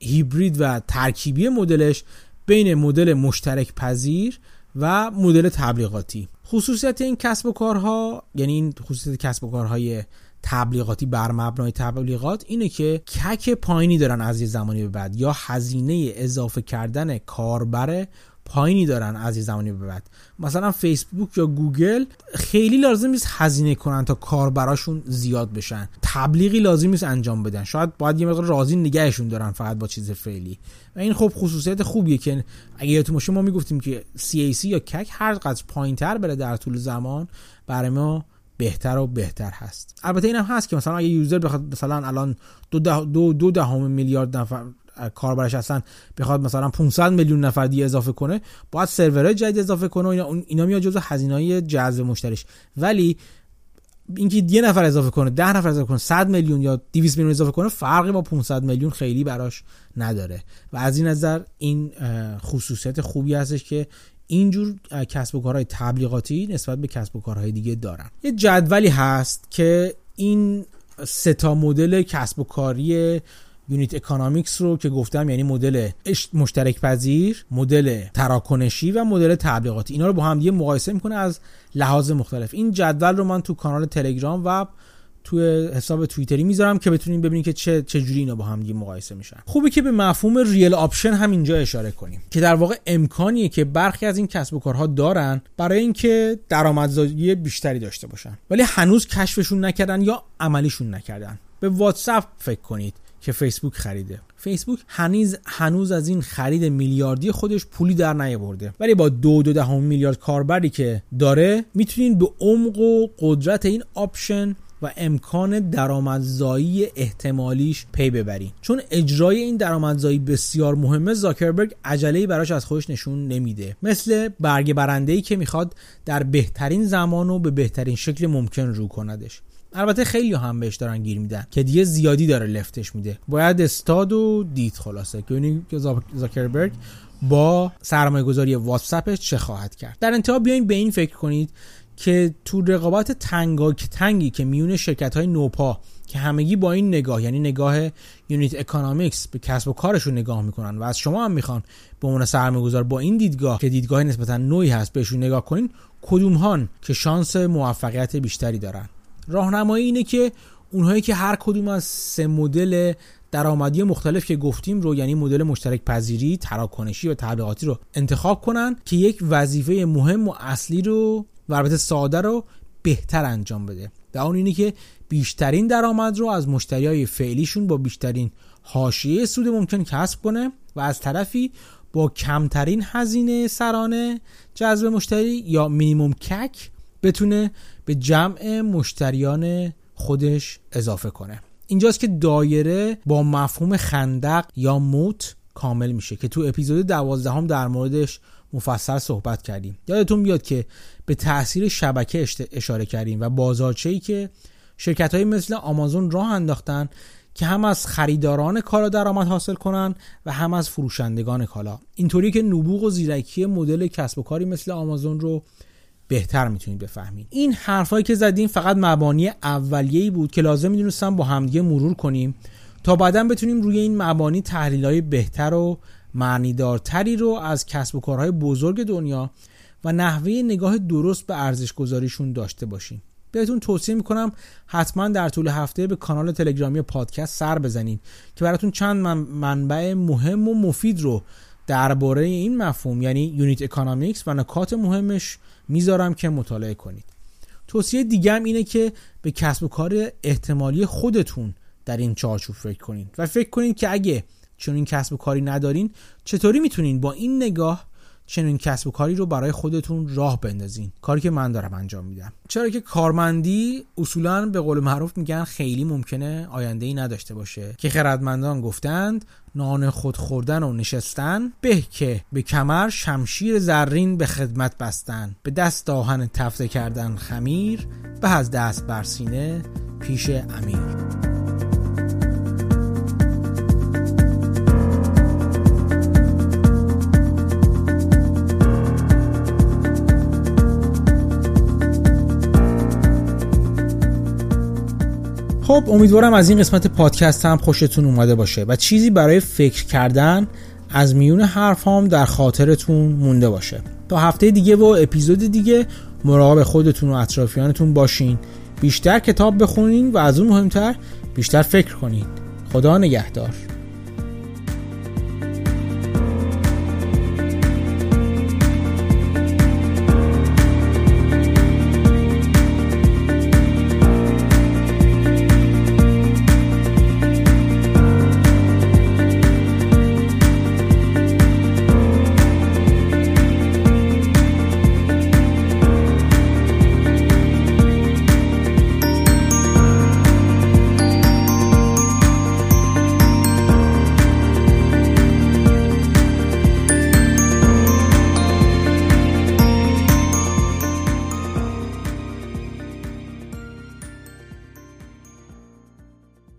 هیبرید و ترکیبی مدلش بین مدل مشترک پذیر و مدل تبلیغاتی. خصوصیت این کسب و کارها یعنی این خصوصیت کسب و کارهای تبلیغاتی بر مبنای تبلیغات اینه که CAC پایینی دارن از یه زمانی به بعد یا هزینه اضافه کردن کاربر پایینی دارن از یه زمانی به بعد. مثلا فیسبوک یا گوگل خیلی لازم نیست هزینه کنن تا کاربراشون زیاد بشن. تبلیغی لازم نیست انجام بدن. شاید باید یه مقدار راضی نگهشون دارن فقط با چیز فعلی. و این خب خصوصیت خوبیه که اگه یادتون باشه ما می‌گفتیم که CAC یا CAC هر قدر پایینتر بره در طول زمان برای ما بهتر و بهتر هست. البته اینم هست که مثلا اگه user بخواد مثلا الان دو, ده دو, دو دهم میلیارد نفر کاربرش هستن بخواد مثلا 500 میلیون نفر دیگه اضافه کنه باید سرورهای جدید اضافه کنه و اینا, اینا میاد جزو هزینه‌های جذب مشتریش. ولی اینکه یه نفر اضافه کنه 10 نفر اضافه کنه 100 میلیون یا 200 میلیون اضافه کنه فرقی با 500 میلیون خیلی براش نداره. و از این نظر این خصوصیت خوبی هستش که اینجور کسب و کارهای تبلیغاتی نسبت به کسب و کارهای دیگه دارن. یه جدولی هست که این سه تا مدل کسب و کاری unit economics رو که گفتم یعنی مدل مشترک پذیر مدل تراکنشی و مدل تبلیغاتی. اینا رو با هم دیگه مقایسه می‌کنه از لحاظ مختلف. این جدول رو من تو کانال تلگرام و توی حساب توییتری می‌ذارم که بتونیم ببینیم که چه چجوری اینا با هم دیگه مقایسه میشن. خوبه که به مفهوم real option هم اینجا اشاره کنیم که در واقع امکانیه که برخی از این کسب و کارها دارن برای اینکه درآمدزایی بیشتری داشته باشن. ولی هنوز کشفشون نکردن یا عملیشون نکردن. به واتساپ فکر کنید. که فیسبوک خریده. فیسبوک هنوز هنوز از این خرید میلیاردی خودش پولی در نیاورده. ولی با دو دو دهم میلیارد کاربری که داره می‌تونین به عمق و قدرت این option و امکان درآمدزایی احتمالیش پی ببرین. چون اجرای این درآمدزایی بسیار مهمه زاکربرگ عجله‌ای براش از خودش نشون نمیده. مثل برگ برنده که می‌خواد در بهترین زمان و به بهترین شکل ممکن رو کندش. البته خیلی هم بهش دارن گیر میدن که دیگه زیادی داره لفتش میده. باید ایستاد و دید خلاصه. که زاکربرگ با سرمایه گذاری واتساپش چه خواهد کرد؟ در انتها بیاین به این فکر کنید که تو رقابت تنگا تنگی که میون شرکت های نوپا که همگی با این نگاه یعنی نگاه unit economics به کسب و کارشون نگاه می‌کنن و از شما هم می‌خوان به عنوان سرمایه گذار با این دیدگاه که دیدگاه نسبتا نویی هست بهشون نگاه کنین کدوم هان که شانس موفقیت بیشتری دارن؟ راهنمایی اینه که اونهایی که هر کدوم از سه مدل درآمدی مختلف که گفتیم رو یعنی مدل مشترک پذیری، تراکنشی و تبلیغاتی رو انتخاب کنن که یک وظیفه مهم و اصلی رو و البته ساده رو بهتر انجام بده. و اون اینه که بیشترین درآمد رو از مشتری های فعلیشون با بیشترین حاشیه سود ممکن کسب کنه و از طرفی با کمترین هزینه سرانه جذب مشتری یا مینیموم کک بتونه به جمع مشتریان خودش اضافه کنه. اینجاست که دایره با مفهوم خندق یا موت کامل میشه که تو اپیزود دوازدهم در موردش مفصل صحبت کردیم. یادتون بیاد که به تاثیر شبکه اشاره کردیم و بازارچه‌ای که شرکت های مثل آمازون راه انداختن که هم از خریداران کالا درآمد حاصل کنن و هم از فروشندگان کالا. اینطوری که نبوغ و زیرکی مدل کسب و کاری مثل آمازون رو بهتر می‌تونید بفهمید. این حرفایی که زدیم فقط مبانی اولیه‌ای بود که لازم می‌دونستم با همدیگه مرور کنیم تا بعدا بتونیم روی این مبانی تحلیل‌های بهتر و معنیدارتری رو از کسب و کارهای بزرگ دنیا و نحوه نگاه درست به ارزش گذاریشون داشته باشیم. بهتون توصیه می‌کنم حتما در طول هفته به کانال تلگرامی پادکست سر بزنید که براتون چند منبع مهم و مفید رو درباره این مفهوم یعنی unit economics و نکات مهمش می‌ذارم که مطالعه کنید. توصیه دیگه هم اینه که به کسب و کار احتمالی خودتون در این چارچوب فکر کنید و فکر کنید که اگه چنین کسب و کاری ندارین چطوری می‌تونین با این نگاه چنین کسب و کاری رو برای خودتون راه بندازین. کاری که من دارم انجام میدم. چرا که کارمندی اصولا به قول معروف میگن خیلی ممکنه آینده ای نداشته باشه. که خردمندان گفتند نان خود خوردن و نشستن به که به کمر شمشیر زرین به خدمت بستن. به دست آهن تفته کردن خمیر به از دست بر سینه پیش امیر. خب امیدوارم از این قسمت پادکست هم خوشتون اومده باشه و چیزی برای فکر کردن از میون حرف هم در خاطرتون مونده باشه. تا هفته دیگه و اپیزود دیگه مراقب خودتون و اطرافیانتون باشین. بیشتر کتاب بخونین و از اون مهمتر بیشتر فکر کنید خدا نگهدار.